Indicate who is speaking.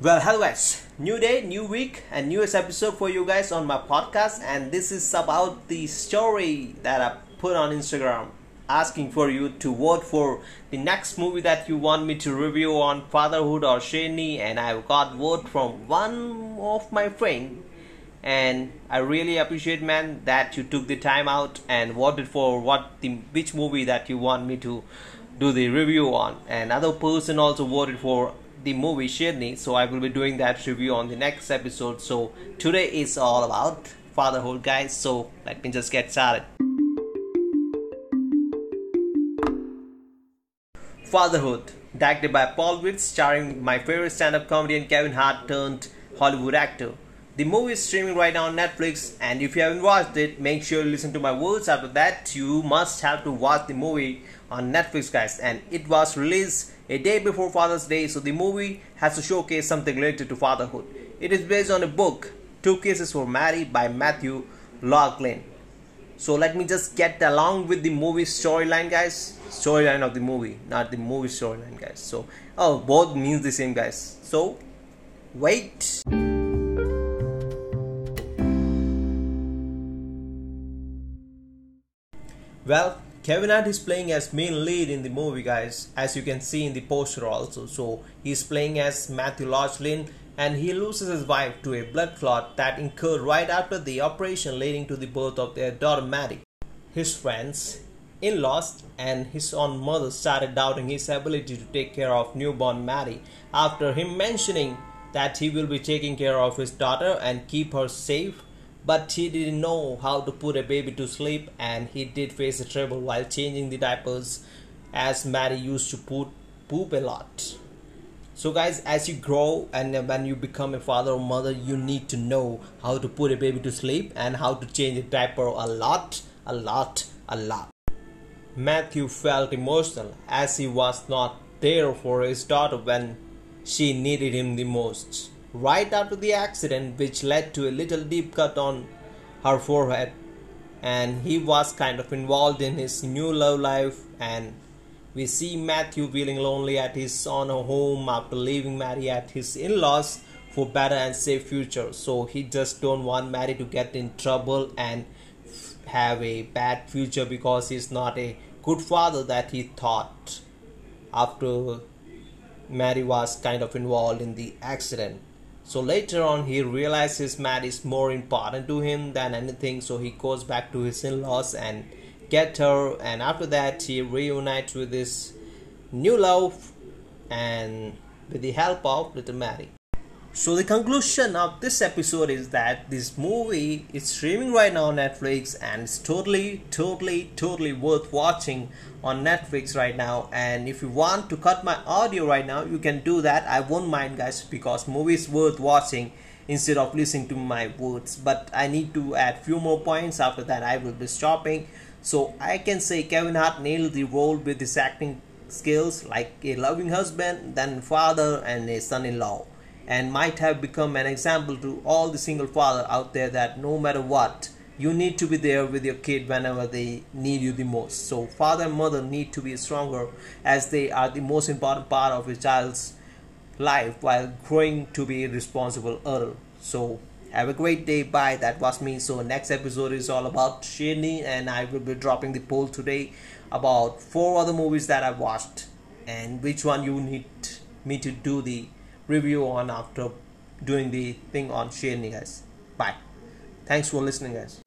Speaker 1: Well, hello guys. New day, new week, and newest episode for you guys on my podcast. And this is about the story that I put on Instagram asking for you to vote for the next movie that you want me to review on fatherhood or Sherni. And I got vote from one of my friend. And I really appreciate, man, that you took the time out and voted for what the which movie that you want me to do the review on. And other person also voted for the movie Sherni, so I will be doing that review on the next episode. So today is all about fatherhood, guys. So let me just get started. Fatherhood, directed by Paul Weitz, starring my favorite stand-up comedian Kevin Hart turned Hollywood actor. The movie is streaming right now on Netflix, and if you haven't watched it, make sure you listen to my words. After that, you must have to watch the movie on Netflix, guys. And it was released a day before Father's Day, so the movie has to showcase something related to fatherhood. It is based on a book, Two Kisses for Maddy by Matthew Logelin. So let me just get along with the movie storyline, guys. Storyline of the movie, not the movie storyline, guys. So, oh, both means the same, guys. So, wait. Well, Kevin Hart is playing as main lead in the movie, guys, as you can see in the poster also. So he's playing as Matthew Logelin, and he loses his wife to a blood clot that occurred right after the operation leading to the birth of their daughter Maddy. His friends, in-laws, and his own mother started doubting his ability to take care of newborn Maddy after him mentioning that he will be taking care of his daughter and keep her safe but he didn't know how to put a baby to sleep and he did face a trouble while changing the diapers as Mary used to put poop a lot. So guys, as you grow and when you become a father or mother, you need to know how to put a baby to sleep and how to change a diaper a lot, a lot, a lot. Matthew felt emotional as he was not there for his daughter when she needed him the most right after the accident, which led to a little deep cut on her forehead. And he was kind of involved in his new love life. And we see Matthew feeling lonely at his own home after leaving Mary at his in laws for better and safe future. So he just don't want Mary to get in trouble and have a bad future because he's not a good father that he thought after Mary was kind of involved in the accident. So later on, he realizes Matt is more important to him than anything. So he goes back to his in-laws and get her. And after that, he reunites with his new love and with the help of little Mary. So the conclusion of this episode is that this movie is streaming right now on Netflix and it's totally, totally, totally worth watching on Netflix right now. And if you want to cut my audio right now, you can do that. I won't mind, guys, because movie is worth watching instead of listening to my words. But I need to add few more points. After that, I will be stopping. So I can say Kevin Hart nailed the role with his acting skills, like a loving husband, then father, and a son-in-law and might have become an example to all the single father out there that no matter what you need to be there with your kid whenever they need you the most. So father and mother need to be stronger as they are the most important part of a child's life while growing to be a responsible adult. So have a great day. Bye. That was me. So next episode is all about Sherni and I will be dropping the poll today about four other movies that I watched and which one you need me to do the review on after doing the thing on Sherni guys. Bye. Thanks for listening guys.